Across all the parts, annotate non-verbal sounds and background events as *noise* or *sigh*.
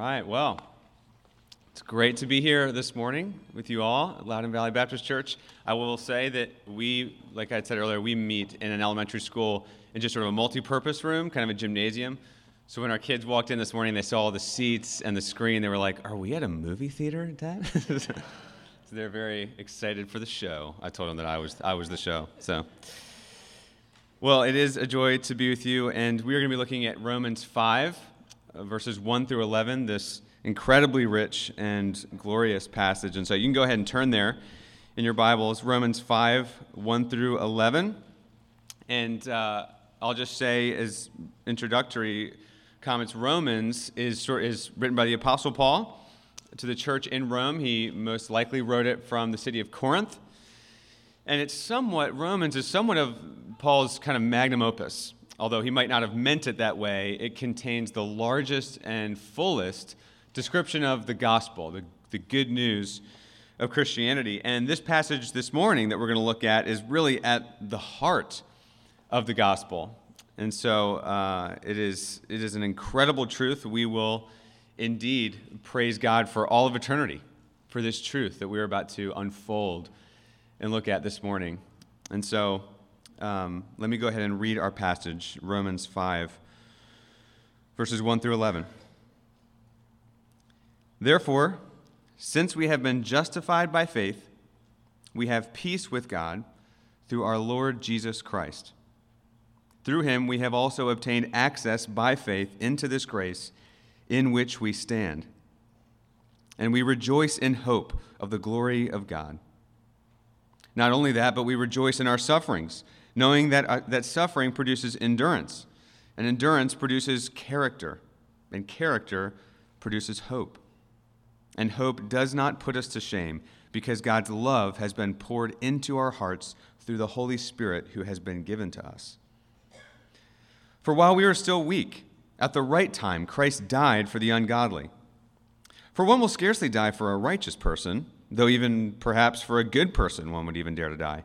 right, well, it's great to be here this morning with you all at Loudoun Valley Baptist Church. I will say that we, like I said earlier, we meet in an elementary school in just sort of a multi purpose room, kind of a gymnasium. So when our kids walked in this morning, they saw all the seats and the screen. They were like, Are we at a movie theater, Dad? *laughs* so they're very excited for the show. I told them that I was, I was the show. So. Well, it is a joy to be with you, and we are going to be looking at Romans 5, uh, verses 1 through 11, this incredibly rich and glorious passage. And so you can go ahead and turn there in your Bibles, Romans 5, 1 through 11. And uh, I'll just say, as introductory comments, Romans is, sort is written by the Apostle Paul to the church in Rome. He most likely wrote it from the city of Corinth. And it's somewhat, Romans is somewhat of Paul's kind of magnum opus. Although he might not have meant it that way, it contains the largest and fullest description of the gospel, the, the good news of Christianity. And this passage this morning that we're going to look at is really at the heart of the gospel. And so uh, it, is, it is an incredible truth. We will indeed praise God for all of eternity for this truth that we're about to unfold and look at this morning. And so um, let me go ahead and read our passage, Romans 5, verses 1 through 11. Therefore, since we have been justified by faith, we have peace with God through our Lord Jesus Christ. Through him, we have also obtained access by faith into this grace in which we stand. And we rejoice in hope of the glory of God. Not only that, but we rejoice in our sufferings, knowing that, uh, that suffering produces endurance, and endurance produces character, and character produces hope. And hope does not put us to shame, because God's love has been poured into our hearts through the Holy Spirit who has been given to us. For while we are still weak, at the right time, Christ died for the ungodly. For one will scarcely die for a righteous person though even perhaps for a good person one would even dare to die.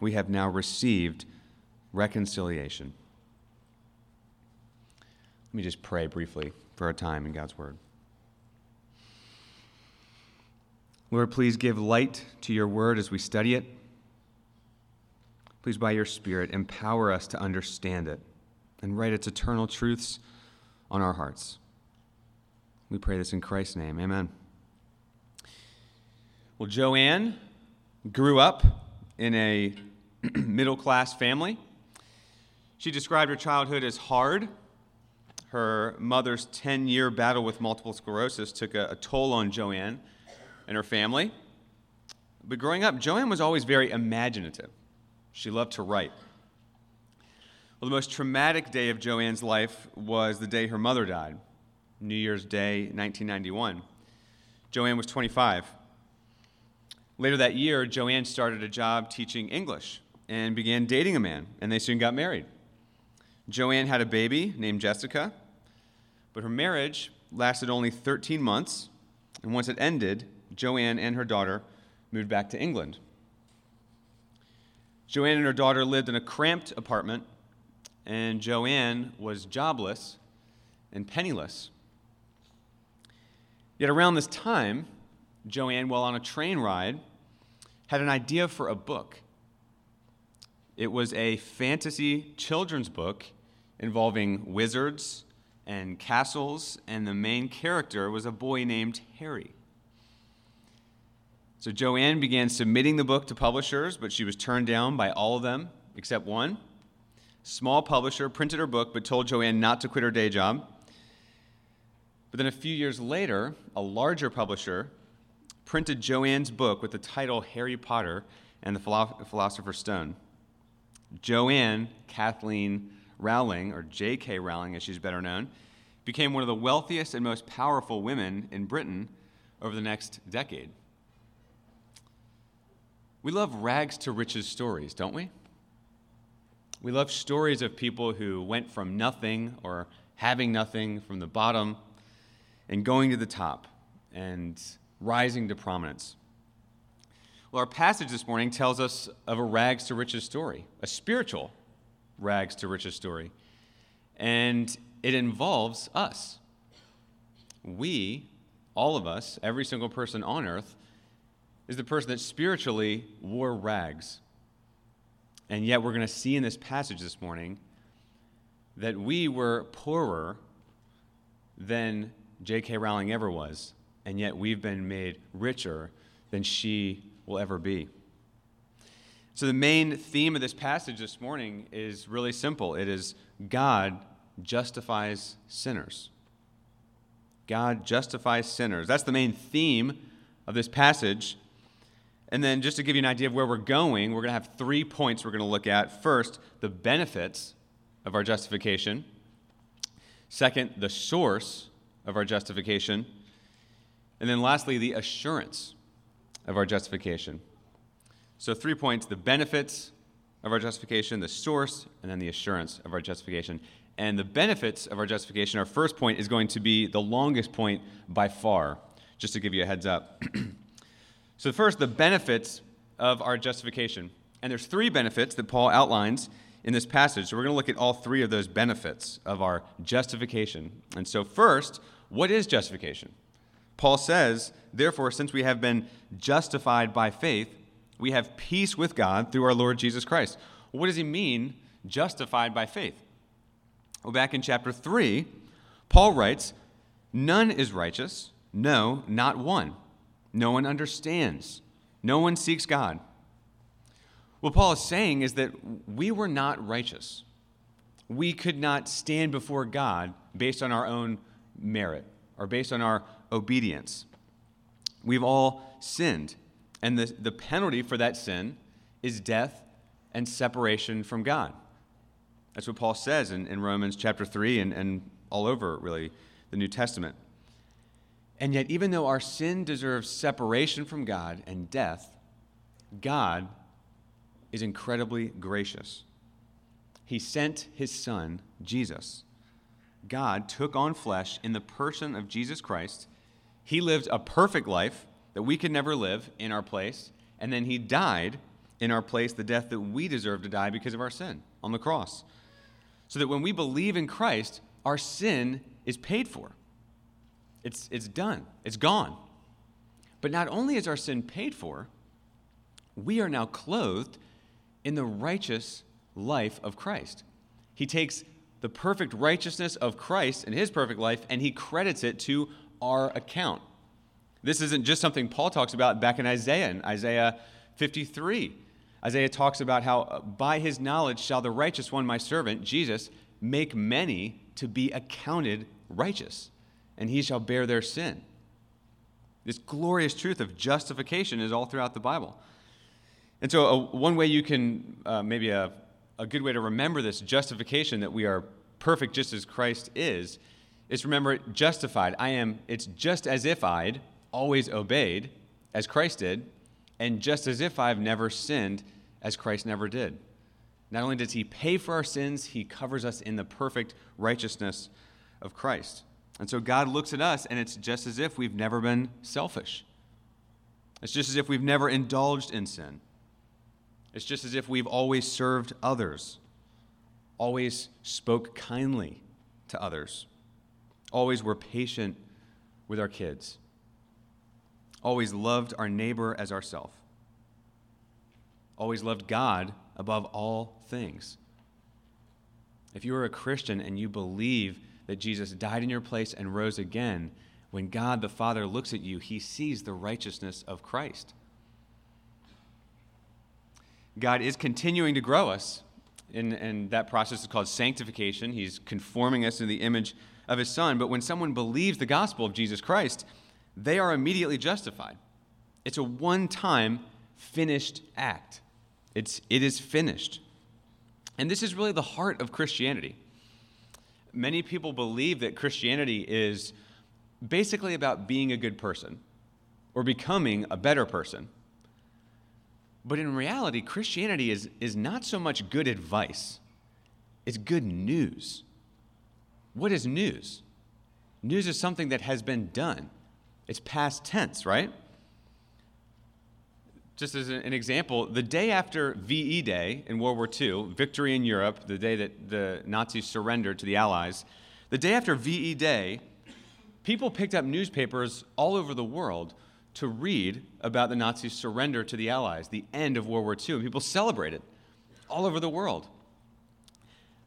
we have now received reconciliation. Let me just pray briefly for our time in God's Word. Lord, please give light to your Word as we study it. Please, by your Spirit, empower us to understand it and write its eternal truths on our hearts. We pray this in Christ's name. Amen. Well, Joanne grew up in a *clears throat* middle class family. She described her childhood as hard. Her mother's 10 year battle with multiple sclerosis took a, a, toll on Joanne and her family. But growing up, Joanne was always very imaginative. She loved to write. Well, the most traumatic day of Joanne's life was the day her mother died, New Year's Day, 1991. Joanne was 25. Later that year, Joanne started a job teaching English and began dating a man, and they soon got married. Joanne had a baby named Jessica, but her marriage lasted only 13 months, and once it ended, Joanne and her daughter moved back to England. Joanne and her daughter lived in a cramped apartment, and Joanne was jobless and penniless. Yet around this time, Joanne, while on a train ride, had an idea for a book. It was a fantasy children's book involving wizards and castles, and the main character was a boy named Harry. So Joanne began submitting the book to publishers, but she was turned down by all of them except one. Small publisher printed her book but told Joanne not to quit her day job. But then a few years later, a larger publisher printed Joanne's book with the title Harry Potter and the Philosopher's Stone. Joanne Kathleen Rowling, or J.K. Rowling as she's better known, became one of the wealthiest and most powerful women in Britain over the next decade. We love rags to riches stories, don't we? We love stories of people who went from nothing or having nothing from the bottom and going to the top and rising to prominence. Well, our passage this morning tells us of a rags to riches story, a spiritual rags to riches story. And it involves us. We, all of us, every single person on earth, is the person that spiritually wore rags. And yet, we're going to see in this passage this morning that we were poorer than J.K. Rowling ever was, and yet we've been made richer than she will ever be. So, the main theme of this passage this morning is really simple it is God justifies sinners. God justifies sinners. That's the main theme of this passage. And then, just to give you an idea of where we're going, we're going to have three points we're going to look at. First, the benefits of our justification. Second, the source of our justification. And then, lastly, the assurance of our justification. So, three points the benefits of our justification, the source, and then the assurance of our justification. And the benefits of our justification, our first point, is going to be the longest point by far, just to give you a heads up. *clears throat* So, first, the benefits of our justification. And there's three benefits that Paul outlines in this passage. So, we're going to look at all three of those benefits of our justification. And so, first, what is justification? Paul says, Therefore, since we have been justified by faith, we have peace with God through our Lord Jesus Christ. What does he mean, justified by faith? Well, back in chapter 3, Paul writes, None is righteous, no, not one. No one understands. No one seeks God. What Paul is saying is that we were not righteous. We could not stand before God based on our own merit or based on our obedience. We've all sinned, and the, the penalty for that sin is death and separation from God. That's what Paul says in, in Romans chapter 3 and, and all over, really, the New Testament. And yet, even though our sin deserves separation from God and death, God is incredibly gracious. He sent his son, Jesus. God took on flesh in the person of Jesus Christ. He lived a perfect life that we could never live in our place, and then he died in our place the death that we deserve to die because of our sin on the cross. So that when we believe in Christ, our sin is paid for. It's, it's done, it's gone. But not only is our sin paid for, we are now clothed in the righteous life of Christ. He takes the perfect righteousness of Christ in his perfect life and he credits it to our account. This isn't just something Paul talks about back in Isaiah, in Isaiah 53. Isaiah talks about how uh, by his knowledge shall the righteous one, my servant, Jesus, make many to be accounted righteous and he shall bear their sin. This glorious truth of justification is all throughout the Bible. And so, uh, one way you can, uh, maybe a, a good way to remember this justification that we are perfect just as Christ is, is remember justified. I am, it's just as if I'd always obeyed as Christ did, and just as if I've never sinned as Christ never did. Not only does he pay for our sins, he covers us in the perfect righteousness of Christ. And so God looks at us, and it's just as if we've never been selfish. It's just as if we've never indulged in sin. It's just as if we've always served others, always spoke kindly to others, always were patient with our kids, always loved our neighbor as ourself, always loved God above all things. If you are a Christian and you believe that Jesus died in your place and rose again, when God the Father looks at you, he sees the righteousness of Christ. God is continuing to grow us, and, and that process is called sanctification. He's conforming us to the image of his Son. But when someone believes the gospel of Jesus Christ, they are immediately justified. It's a one time finished act, it's, it is finished. And this is really the heart of Christianity. many people believe that Christianity is basically about being a good person or becoming a better person. But in reality, Christianity is, is not so much good advice, it's good news. What is news? News is something that has been done, it's past tense, right? Just as an example, the day after VE Day in World War II, victory in Europe, the day that the Nazis surrendered to the Allies, the day after VE Day, people picked up newspapers all over the world to read about the Nazis' surrender to the Allies, the end of World War II. And people celebrated all over the world.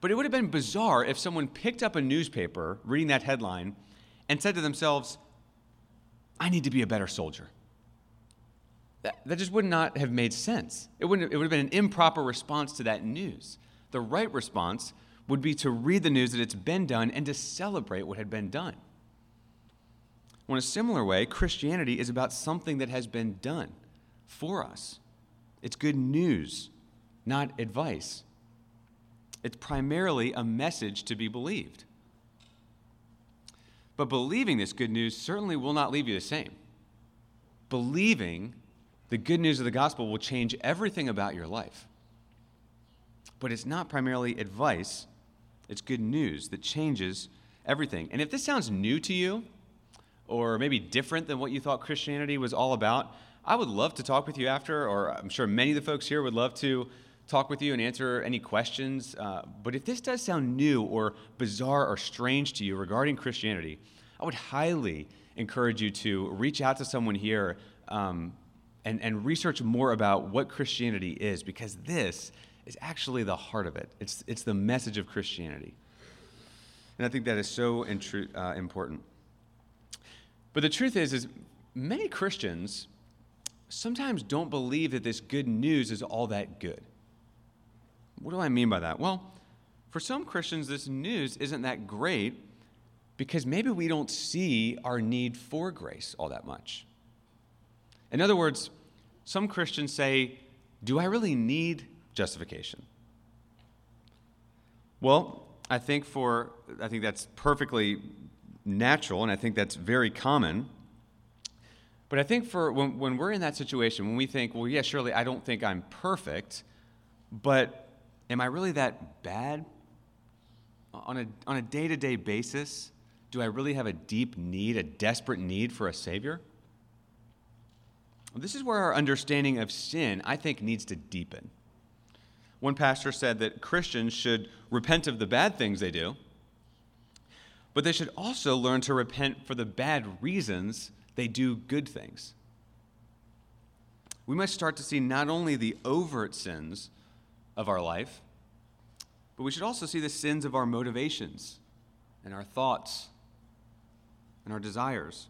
But it would have been bizarre if someone picked up a newspaper reading that headline and said to themselves, I need to be a better soldier. That, that just would not have made sense. It, wouldn't, it would have been an improper response to that news. The right response would be to read the news that it's been done and to celebrate what had been done. Well, in a similar way, Christianity is about something that has been done for us. It's good news, not advice. It's primarily a message to be believed. But believing this good news certainly will not leave you the same. Believing the good news of the gospel will change everything about your life. But it's not primarily advice, it's good news that changes everything. And if this sounds new to you, or maybe different than what you thought Christianity was all about, I would love to talk with you after, or I'm sure many of the folks here would love to talk with you and answer any questions. Uh, but if this does sound new or bizarre or strange to you regarding Christianity, I would highly encourage you to reach out to someone here um, and, and research more about what Christianity is, because this is actually the heart of it. It's, it's the message of Christianity. And I think that is so intru- uh, important. But the truth is, is many Christians sometimes don't believe that this good news is all that good. What do I mean by that? Well, for some Christians, this news isn't that great because maybe we don't see our need for grace all that much. In other words, some Christians say, Do I really need justification? Well, I think for I think that's perfectly natural, and I think that's very common. But I think for when, when we're in that situation, when we think, well, yeah, surely I don't think I'm perfect, but am I really that bad? On a, on a day-to-day basis, do I really have a deep need, a desperate need for a Savior? This is where our understanding of sin, I think, needs to deepen. One pastor said that Christians should repent of the bad things they do, but they should also learn to repent for the bad reasons they do good things. We must start to see not only the overt sins of our life, but we should also see the sins of our motivations and our thoughts and our desires.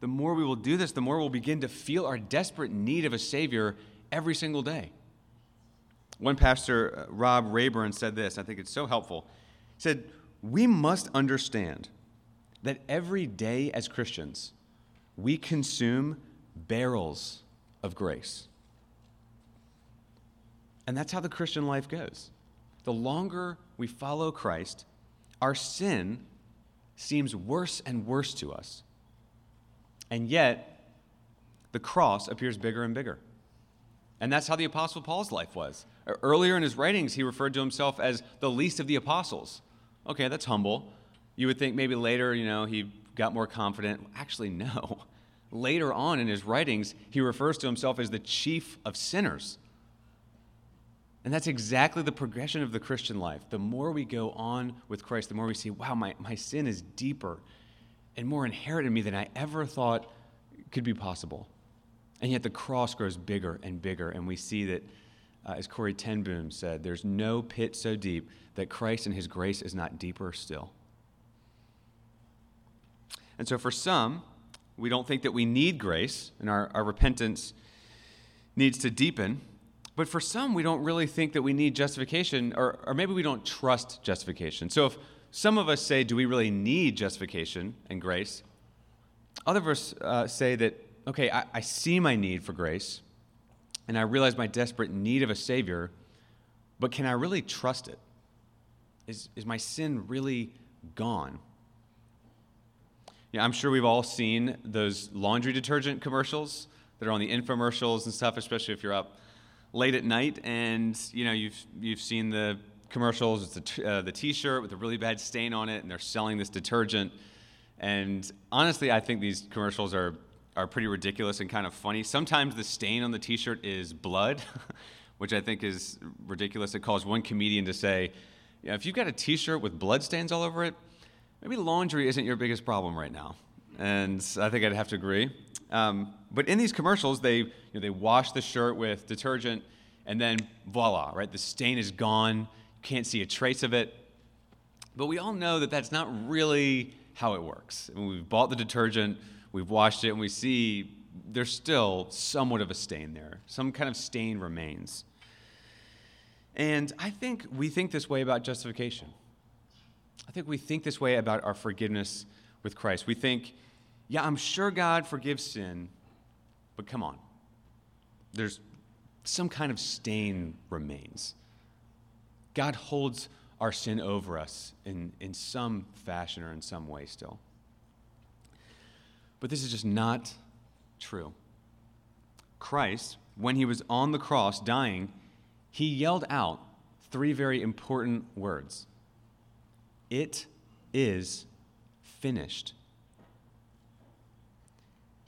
The more we will do this, the more we'll begin to feel our desperate need of a Savior every single day. One pastor, uh, Rob Rayburn, said this. I think it's so helpful. He said, we must understand that every day as Christians, we consume barrels of grace. And that's how the Christian life goes. The longer we follow Christ, our sin seems worse and worse to us. And yet, the cross appears bigger and bigger. And that's how the Apostle Paul's life was. Earlier in his writings, he referred to himself as the least of the apostles. Okay, that's humble. You would think maybe later, you know, he got more confident. Actually, no. *laughs* Later on in his writings, he refers to himself as the chief of sinners. And that's exactly the progression of the Christian life. The more we go on with Christ, the more we see, wow, my, my sin is deeper and more inherent in me than I ever thought could be possible. And yet the cross grows bigger and bigger, and we see that uh, as Corrie ten Boom said, there's no pit so deep that Christ and his grace is not deeper still. And so for some, we don't think that we need grace, and our, our repentance needs to deepen. But for some, we don't really think that we need justification, or, or maybe we don't trust justification. So if some of us say, Do we really need justification and grace? Other of us uh, say that, okay, I, I see my need for grace, and I realize my desperate need of a Savior, but can I really trust it? is, is my sin really gone? Yeah, I'm sure we've all seen those laundry detergent commercials that are on the infomercials and stuff, especially if you're up late at night and you know you've you've seen the commercials. It's the t- uh, the T-shirt with a really bad stain on it, and they're selling this detergent. And honestly, I think these commercials are are pretty ridiculous and kind of funny. Sometimes the stain on the T-shirt is blood, *laughs* which I think is ridiculous. It caused one comedian to say, yeah, "If you've got a T-shirt with blood stains all over it, maybe laundry isn't your biggest problem right now." And I think I'd have to agree. Um, but in these commercials, they, you know, they wash the shirt with detergent, and then voila, right? The stain is gone. You can't see a trace of it. But we all know that that's not really how it works. When we've bought the detergent, we've washed it, and we see there's still somewhat of a stain there. Some kind of stain remains. And I think we think this way about justification. I think we think this way about our forgiveness with Christ. We think, yeah, I'm sure God forgives sin, but come on. There's some kind of stain remains. God holds our sin over us in, in some fashion or in some way still. But this is just not true. Christ, when he was on the cross dying, he yelled out three very important words It is finished.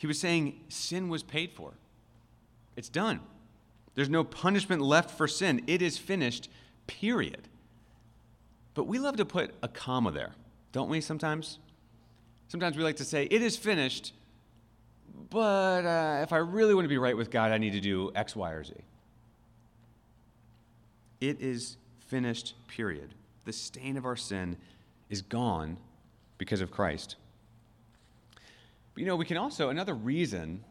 He was saying sin was paid for. It's done. There's no punishment left for sin. It is finished, period. But we love to put a comma there, don't we, sometimes? Sometimes we like to say, it is finished, but uh, if I really want to be right with God, I need to do X, Y, or Z. It is finished, period. The stain of our sin is gone because of Christ. But you know, we can also, another reason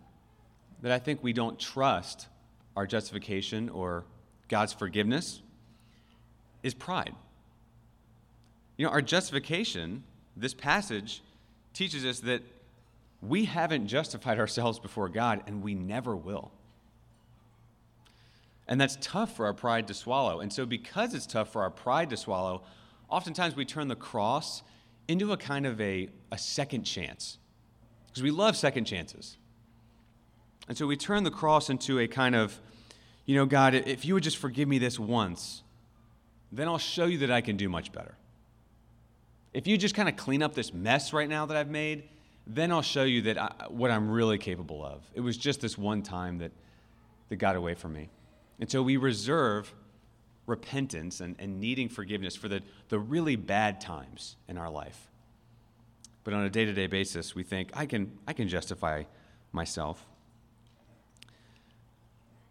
that I think we don't trust our justification or God's forgiveness is pride. You know, our justification, this passage teaches us that we haven't justified ourselves before God and we never will. And that's tough for our pride to swallow. And so, because it's tough for our pride to swallow, oftentimes we turn the cross into a kind of a, a second chance because we love second chances. And so we turn the cross into a kind of, you know, God, if you would just forgive me this once, then I'll show you that I can do much better. If you just kind of clean up this mess right now that I've made, then I'll show you that I, what I'm really capable of. It was just this one time that, that got away from me. And so we reserve repentance and, and needing forgiveness for the, the really bad times in our life. But on a day to day basis, we think, I can, I can justify myself.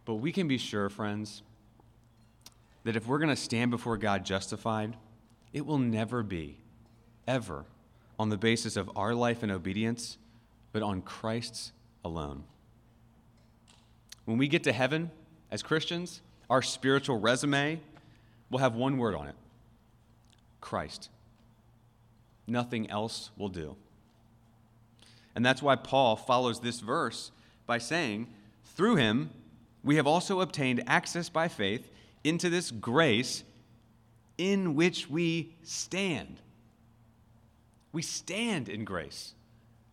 But we can be sure, friends, that if we're going to stand before God justified, it will never be, ever, on the basis of our life and obedience, but on Christ's alone. When we get to heaven as Christians, our spiritual resume will have one word on it Christ. Nothing else will do. And that's why Paul follows this verse by saying, Through him, we have also obtained access by faith into this grace in which we stand. We stand in grace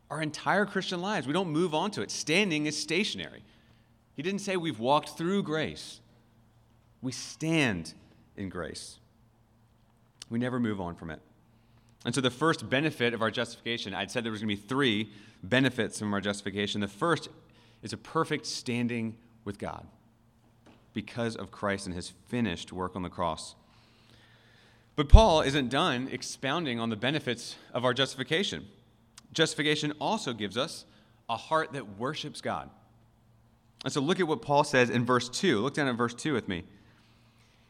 our entire Christian lives. We don't move on to it. Standing is stationary. He didn't say we've walked through grace, we stand in grace. We never move on from it. And so, the first benefit of our justification, I'd said there was going to be three benefits from our justification. The first is a perfect standing with God because of Christ and his finished work on the cross. But Paul isn't done expounding on the benefits of our justification. Justification also gives us a heart that worships God. And so look at what Paul says in verse 2. Look down at verse 2 with me. He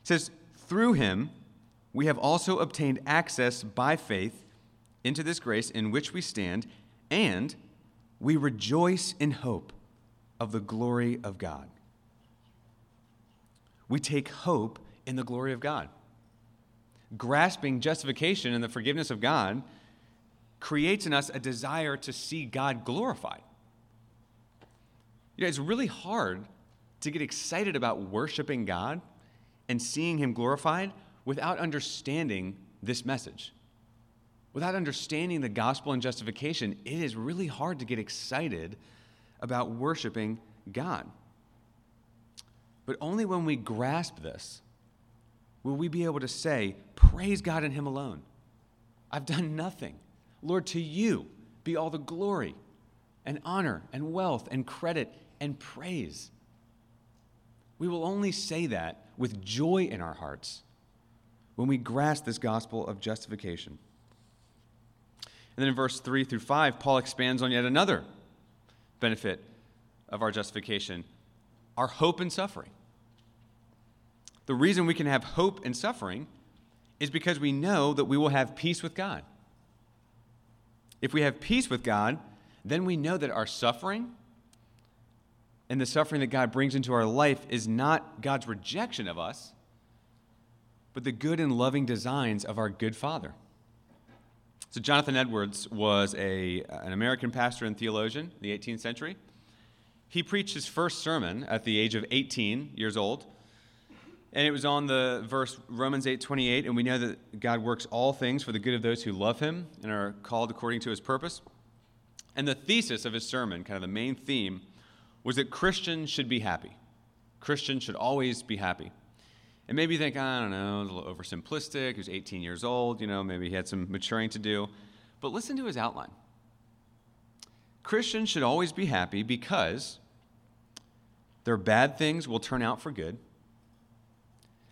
says, Through him, we have also obtained access by faith into this grace in which we stand, and we rejoice in hope of the glory of God. We take hope in the glory of God. Grasping justification and the forgiveness of God creates in us a desire to see God glorified. You know, it's really hard to get excited about worshiping God and seeing Him glorified without understanding this message. Without understanding the gospel and justification, it is really hard to get excited about worshiping God. But only when we grasp this will we be able to say, Praise God in Him alone. I've done nothing. Lord, to you be all the glory and honor and wealth and credit and praise. We will only say that with joy in our hearts when we grasp this gospel of justification. And then in verse 3 through 5, Paul expands on yet another benefit of our justification our hope in suffering. The reason we can have hope in suffering is because we know that we will have peace with God. If we have peace with God, then we know that our suffering and the suffering that God brings into our life is not God's rejection of us, but the good and loving designs of our good Father. So, Jonathan Edwards was a, an American pastor and theologian in the 18th century. He preached his first sermon at the age of 18 years old. And it was on the verse Romans 8:28 and we know that God works all things for the good of those who love him and are called according to his purpose. And the thesis of his sermon, kind of the main theme, was that Christians should be happy. Christians should always be happy. And maybe you think, I don't know, it was a little oversimplistic. He was 18 years old, you know, maybe he had some maturing to do. But listen to his outline. Christians should always be happy because their bad things will turn out for good,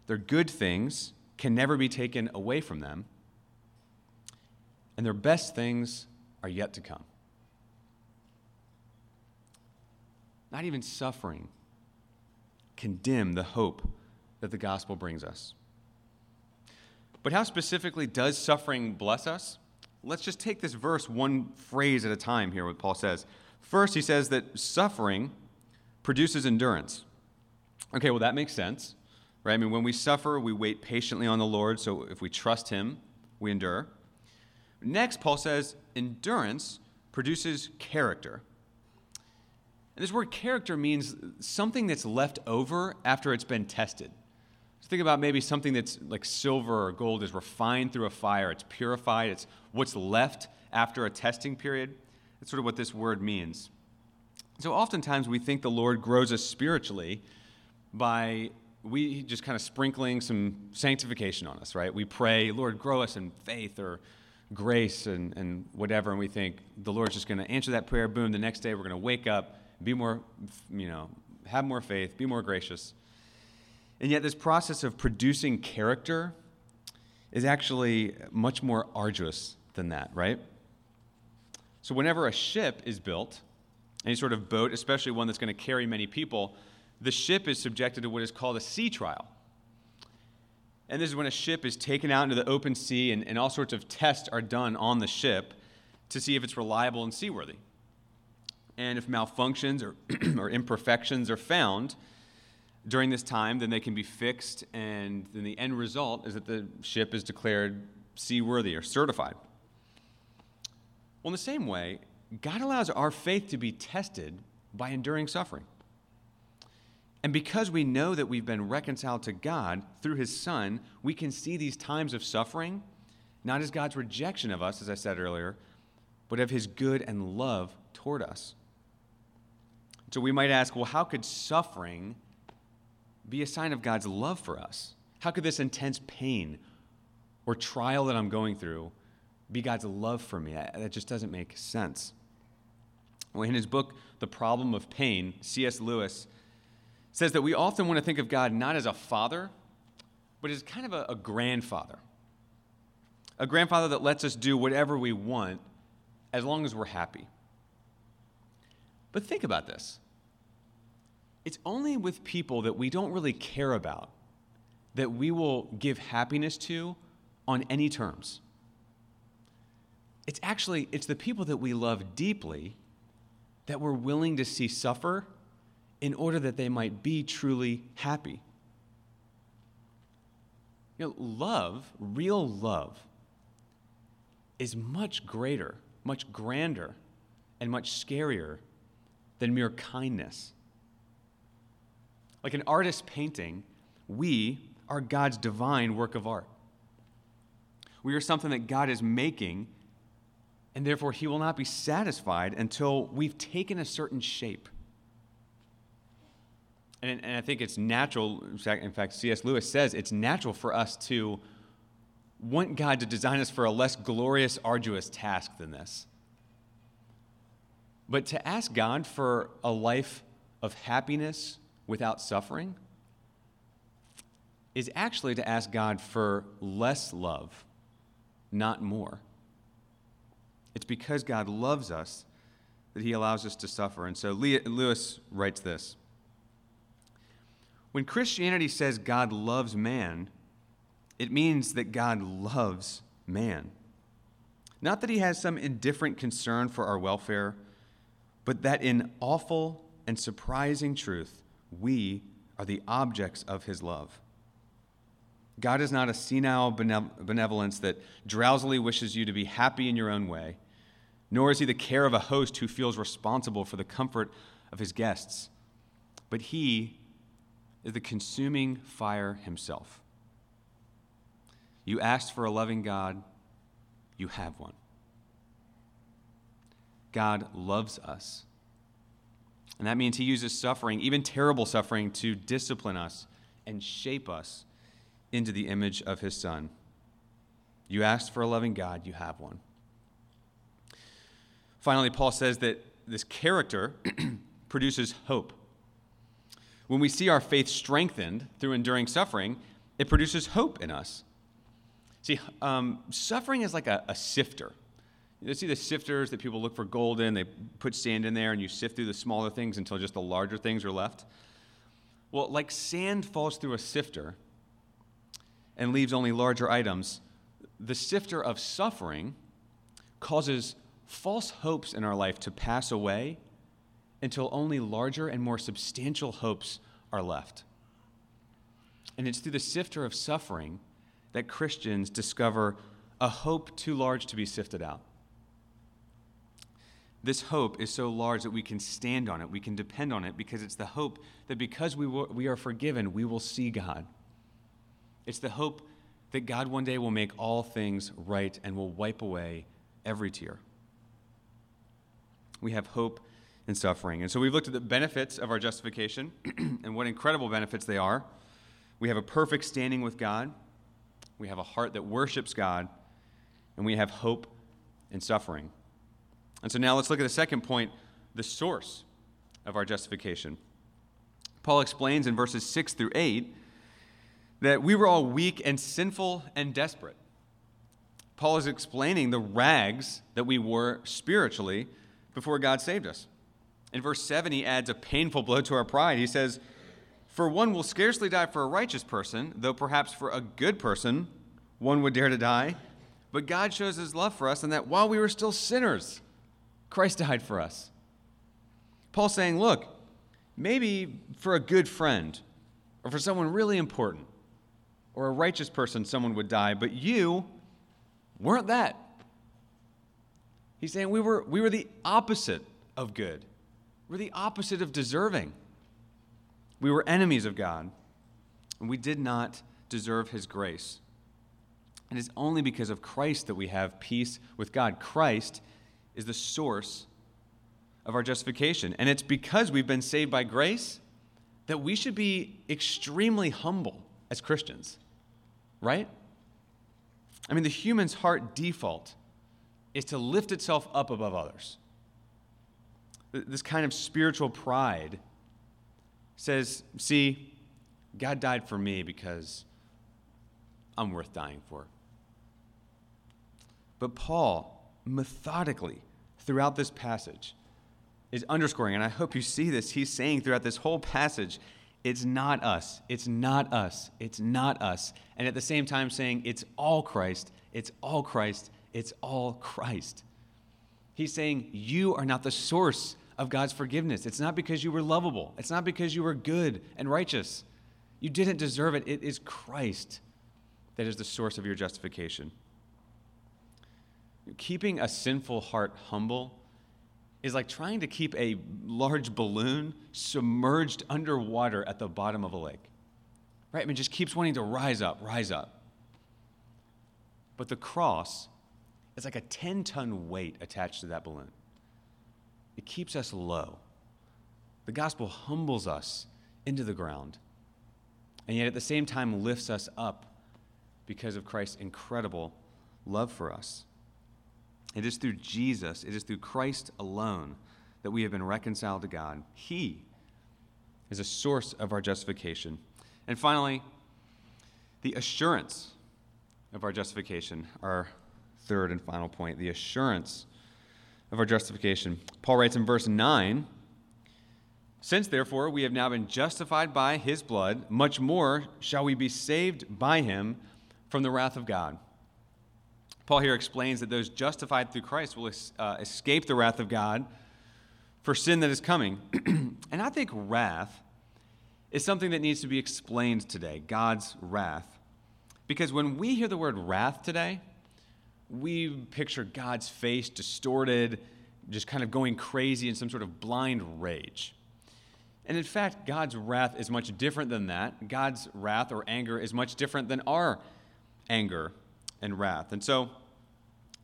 their good things can never be taken away from them, and their best things are yet to come. Not even suffering can dim the hope that the gospel brings us. But how specifically does suffering bless us? Let's just take this verse one phrase at a time here, what Paul says. First, he says that suffering produces endurance. Okay, well, that makes sense, right? I mean, when we suffer, we wait patiently on the Lord, so if we trust him, we endure. Next, Paul says endurance produces character. And this word character means something that's left over after it's been tested. So think about maybe something that's like silver or gold is refined through a fire, it's purified, it's what's left after a testing period. That's sort of what this word means. So oftentimes we think the Lord grows us spiritually by we just kind of sprinkling some sanctification on us, right? We pray, Lord, grow us in faith or grace and, and whatever, and we think the Lord's just going to answer that prayer. Boom, the next day we're going to wake up, be more, you know, have more faith, be more gracious. And yet, this process of producing character is actually much more arduous than that, right? So, whenever a ship is built, any sort of boat, especially one that's going to carry many people, the ship is subjected to what is called a sea trial. And this is when a ship is taken out into the open sea, and, and all sorts of tests are done on the ship to see if it's reliable and seaworthy. And if malfunctions or, *clears throat* or imperfections are found, during this time, then they can be fixed, and then the end result is that the ship is declared seaworthy or certified. Well, in the same way, God allows our faith to be tested by enduring suffering. And because we know that we've been reconciled to God through His Son, we can see these times of suffering not as God's rejection of us, as I said earlier, but of His good and love toward us. So we might ask, well, how could suffering be a sign of God's love for us? How could this intense pain or trial that I'm going through be God's love for me? That just doesn't make sense. In his book, The Problem of Pain, C.S. Lewis says that we often want to think of God not as a father, but as kind of a, a grandfather. A grandfather that lets us do whatever we want as long as we're happy. But think about this it's only with people that we don't really care about that we will give happiness to on any terms. It's actually it's the people that we love deeply that we're willing to see suffer in order that they might be truly happy. You know, love, real love, is much greater, much grander, and much scarier than mere kindness. Like an artist's painting, we are God's divine work of art. We are something that God is making, and therefore He will not be satisfied until we've taken a certain shape. And, and I think it's natural, in fact, C.S. Lewis says it's natural for us to want God to design us for a less glorious, arduous task than this. But to ask God for a life of happiness without suffering is actually to ask God for less love, not more. It's because God loves us that he allows us to suffer. And so Lewis writes this When Christianity says God loves man, it means that God loves man. Not that he has some indifferent concern for our welfare, but that in awful and surprising truth, we are the objects of his love. God is not a senile benevolence that drowsily wishes you to be happy in your own way, nor is he the care of a host who feels responsible for the comfort of his guests, but he is the consuming fire himself. You asked for a loving God, you have one. God loves us. And that means he uses suffering, even terrible suffering, to discipline us and shape us into the image of his Son. You asked for a loving God, you have one. Finally, Paul says that this character *clears throat* produces hope. When we see our faith strengthened through enduring suffering, it produces hope in us. See, um, suffering is like a, a sifter. You see the sifters that people look for gold in, they put sand in there, and you sift through the smaller things until just the larger things are left. Well, like sand falls through a sifter and leaves only larger items, the sifter of suffering causes false hopes in our life to pass away until only larger and more substantial hopes are left. And it's through the sifter of suffering that Christians discover a hope too large to be sifted out. This hope is so large that we can stand on it, we can depend on it, because it's the hope that because we, we are forgiven, we will see God. It's the hope that God one day will make all things right and will wipe away every tear. We have hope in suffering. And so we've looked at the benefits of our justification *clears throat* and what incredible benefits they are. We have a perfect standing with God we have a heart that worships God, and we have hope in suffering. And so now let's look at the second point the source of our justification. Paul explains in verses 6 through 8 that we were all weak and sinful and desperate. Paul is explaining the rags that we wore spiritually before God saved us. In verse 7, he adds a painful blow to our pride. He says, for one will scarcely die for a righteous person, though perhaps for a good person one would dare to die. But God shows his love for us in that while we were still sinners, Christ died for us. Paul's saying, look, maybe for a good friend or for someone really important or a righteous person, someone would die, but you weren't that. He's saying we were, we were the opposite of good, we're the opposite of deserving. We were enemies of God, and we did not deserve his grace. And it's only because of Christ that we have peace with God. Christ is the source of our justification. And it's because we've been saved by grace that we should be extremely humble as Christians, right? I mean, the human's heart default is to lift itself up above others. This kind of spiritual pride says, See, God died for me because I'm worth dying for. But Paul, methodically, throughout this passage, is underscoring, and I hope you see this. He's saying throughout this whole passage, it's not us, it's not us, it's not us. And at the same time, saying, it's all Christ, it's all Christ, it's all Christ. He's saying, you are not the source of God's forgiveness. It's not because you were lovable, it's not because you were good and righteous. You didn't deserve it. It is Christ that is the source of your justification. Keeping a sinful heart humble is like trying to keep a large balloon submerged underwater at the bottom of a lake. Right? I mean, just keeps wanting to rise up, rise up. But the cross is like a 10 ton weight attached to that balloon. It keeps us low. The gospel humbles us into the ground, and yet at the same time lifts us up because of Christ's incredible love for us. It is through Jesus, it is through Christ alone that we have been reconciled to God. He is a source of our justification. And finally, the assurance of our justification, our third and final point, the assurance of our justification. Paul writes in verse 9 Since therefore we have now been justified by his blood, much more shall we be saved by him from the wrath of God. Paul here explains that those justified through Christ will uh, escape the wrath of God for sin that is coming. *clears throat* and I think wrath is something that needs to be explained today God's wrath. Because when we hear the word wrath today, we picture God's face distorted, just kind of going crazy in some sort of blind rage. And in fact, God's wrath is much different than that. God's wrath or anger is much different than our anger and wrath. And so,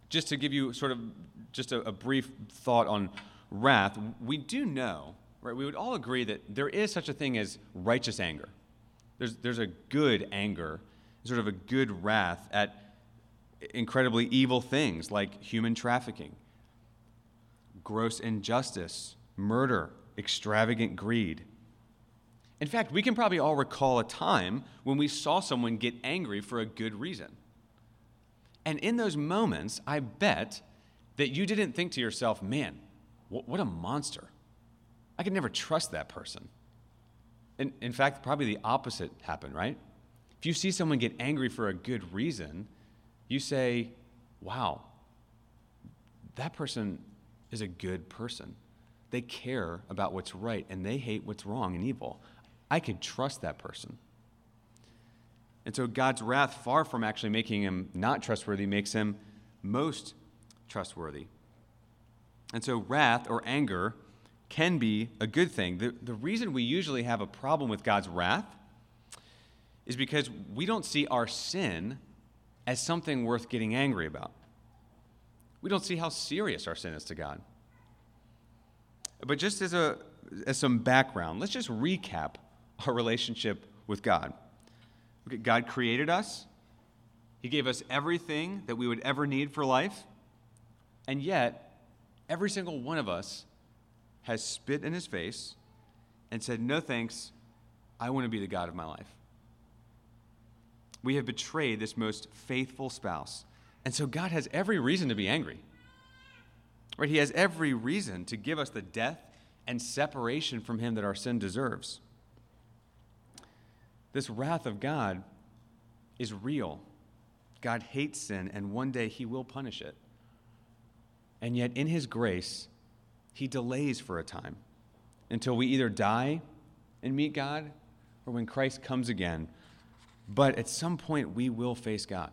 just to give you sort of just a, a brief thought on wrath, we do know, right? We would all agree that there is such a thing as righteous anger. There's, there's a good anger, sort of a good wrath at incredibly evil things like human trafficking, gross injustice, murder, extravagant greed. In fact, we can probably all recall a time when we saw someone get angry for a good reason. And in those moments, I bet that you didn't think to yourself, man, what a monster. I could never trust that person. And in fact, probably the opposite happened, right? If you see someone get angry for a good reason, you say, wow, that person is a good person. They care about what's right and they hate what's wrong and evil. I could trust that person. And so God's wrath, far from actually making him not trustworthy, makes him most trustworthy. And so wrath or anger can be a good thing. The, the reason we usually have a problem with God's wrath is because we don't see our sin as something worth getting angry about. We don't see how serious our sin is to God. But just as, a, as some background, let's just recap our relationship with God. God created us, He gave us everything that we would ever need for life, and yet, every single one of us has spit in His face and said, No thanks, I want to be the God of my life we have betrayed this most faithful spouse. And so God has every reason to be angry. Right? He has every reason to give us the death and separation from him that our sin deserves. This wrath of God is real. God hates sin, and one day he will punish it. And yet, in his grace, he delays for a time until we either die and meet God or when Christ comes again but at some point, we will face God.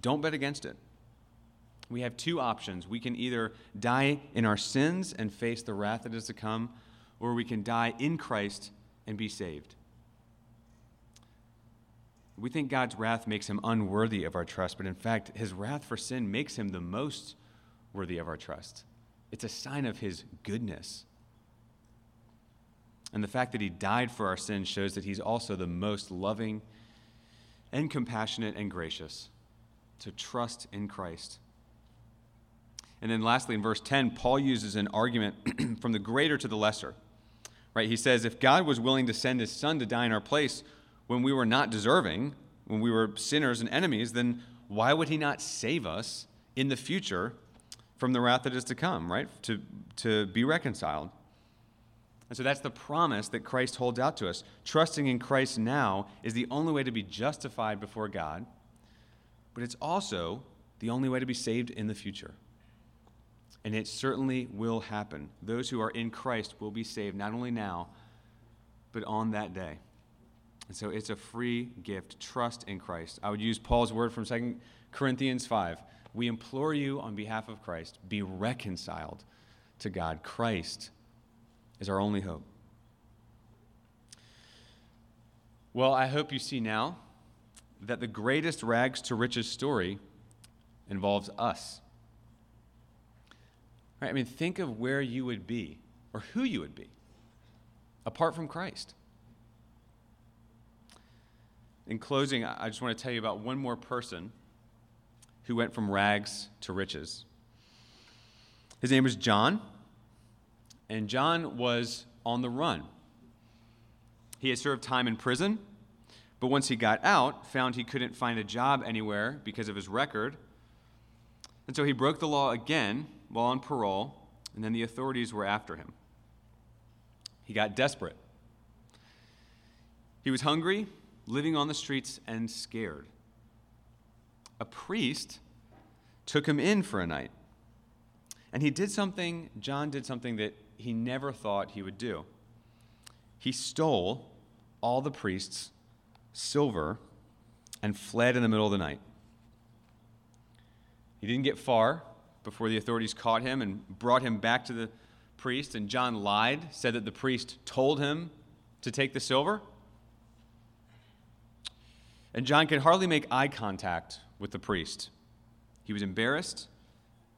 Don't bet against it. We have two options. We can either die in our sins and face the wrath that is to come, or we can die in Christ and be saved. We think God's wrath makes him unworthy of our trust, but in fact, his wrath for sin makes him the most worthy of our trust. It's a sign of his goodness. And the fact that he died for our sins shows that he's also the most loving and compassionate and gracious. To trust in Christ. And then lastly, in verse 10, Paul uses an argument *clears throat* from the greater to the lesser. Right? He says, if God was willing to send his son to die in our place when we were not deserving, when we were sinners and enemies, then why would he not save us in the future from the wrath that is to come, right? To, to be reconciled. And so that's the promise that Christ holds out to us. Trusting in Christ now is the only way to be justified before God, but it's also the only way to be saved in the future. And it certainly will happen. Those who are in Christ will be saved not only now, but on that day. And so it's a free gift. Trust in Christ. I would use Paul's word from 2 Corinthians 5. We implore you on behalf of Christ, be reconciled to God. Christ is our only hope. Well, I hope you see now that the greatest rags to riches story involves us. Right? I mean, think of where you would be or who you would be apart from Christ. In closing, I just want to tell you about one more person who went from rags to riches. His name was John, and John was on the run. He had served time in prison, but once he got out, found he couldn't find a job anywhere because of his record. And so he broke the law again while on parole, and then the authorities were after him. He got desperate. He was hungry, living on the streets, and scared. A priest took him in for a night. And he did something, John did something that he never thought he would do. He stole all the priests' silver and fled in the middle of the night. He didn't get far before the authorities caught him and brought him back to the priest. And John lied, said that the priest told him to take the silver. And John could hardly make eye contact with the priest. He was embarrassed,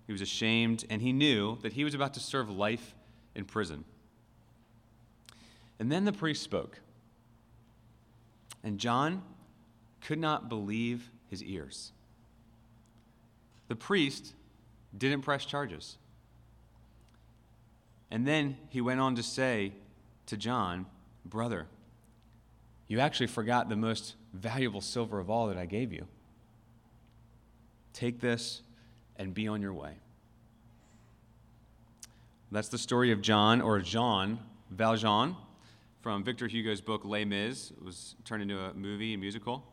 he was ashamed, and he knew that he was about to serve life in prison. And then the priest spoke. And John could not believe his ears. The priest didn't press charges. And then he went on to say to John, Brother, you actually forgot the most valuable silver of all that I gave you. Take this and be on your way. That's the story of John, or Jean Valjean, from Victor Hugo's book Les Mis. It was turned into a movie, a musical.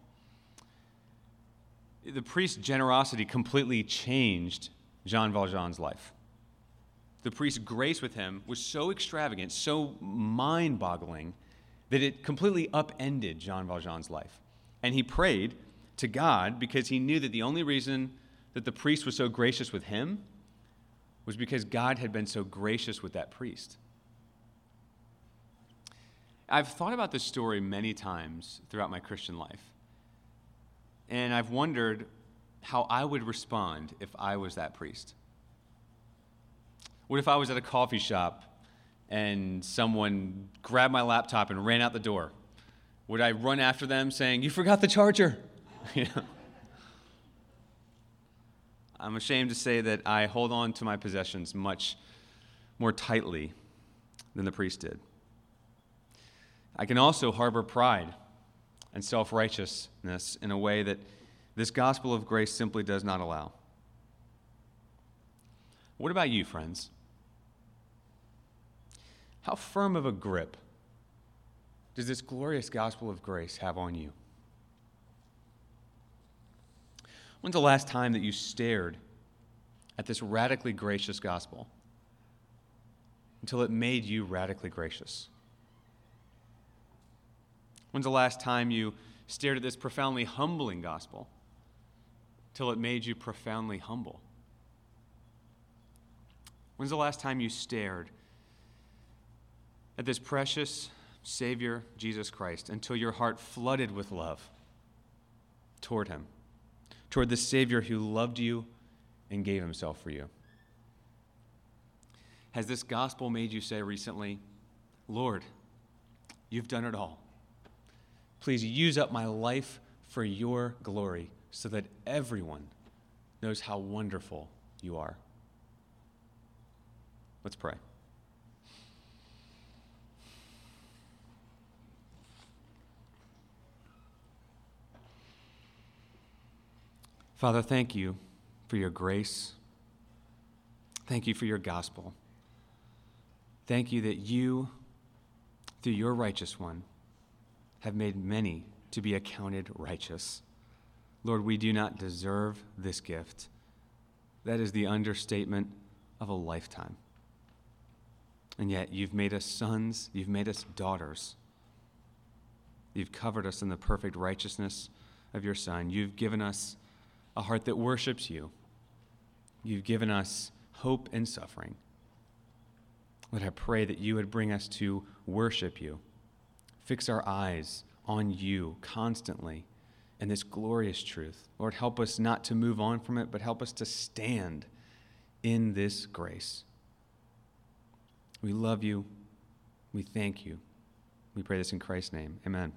The priest's generosity completely changed Jean Valjean's life. The priest's grace with him was so extravagant, so mind boggling, that it completely upended Jean Valjean's life. And he prayed to God because he knew that the only reason that the priest was so gracious with him was because God had been so gracious with that priest. I've thought about this story many times throughout my Christian life. And I've wondered how I would respond if I was that priest. What if I was at a coffee shop and someone grabbed my laptop and ran out the door? Would I run after them saying, You forgot the charger? *laughs* I'm ashamed to say that I hold on to my possessions much more tightly than the priest did. I can also harbor pride and self righteousness in a way that this gospel of grace simply does not allow. What about you, friends? How firm of a grip does this glorious gospel of grace have on you? When's the last time that you stared at this radically gracious gospel until it made you radically gracious? When's the last time you stared at this profoundly humbling gospel till it made you profoundly humble? When's the last time you stared at this precious Savior, Jesus Christ, until your heart flooded with love toward Him, toward the Savior who loved you and gave Himself for you? Has this gospel made you say recently, Lord, you've done it all? Please use up my life for your glory so that everyone knows how wonderful you are. Let's pray. Father, thank you for your grace. Thank you for your gospel. Thank you that you, through your righteous one, have made many to be accounted righteous. Lord, we do not deserve this gift. That is the understatement of a lifetime. And yet, you've made us sons, you've made us daughters. You've covered us in the perfect righteousness of your Son. You've given us a heart that worships you. You've given us hope in suffering. Lord, I pray that you would bring us to worship you, fix our eyes on you constantly and this glorious truth. Lord, help us not to move on from it, but help us to stand in this grace. We love you. We thank you. We pray this in Christ's name. Amen.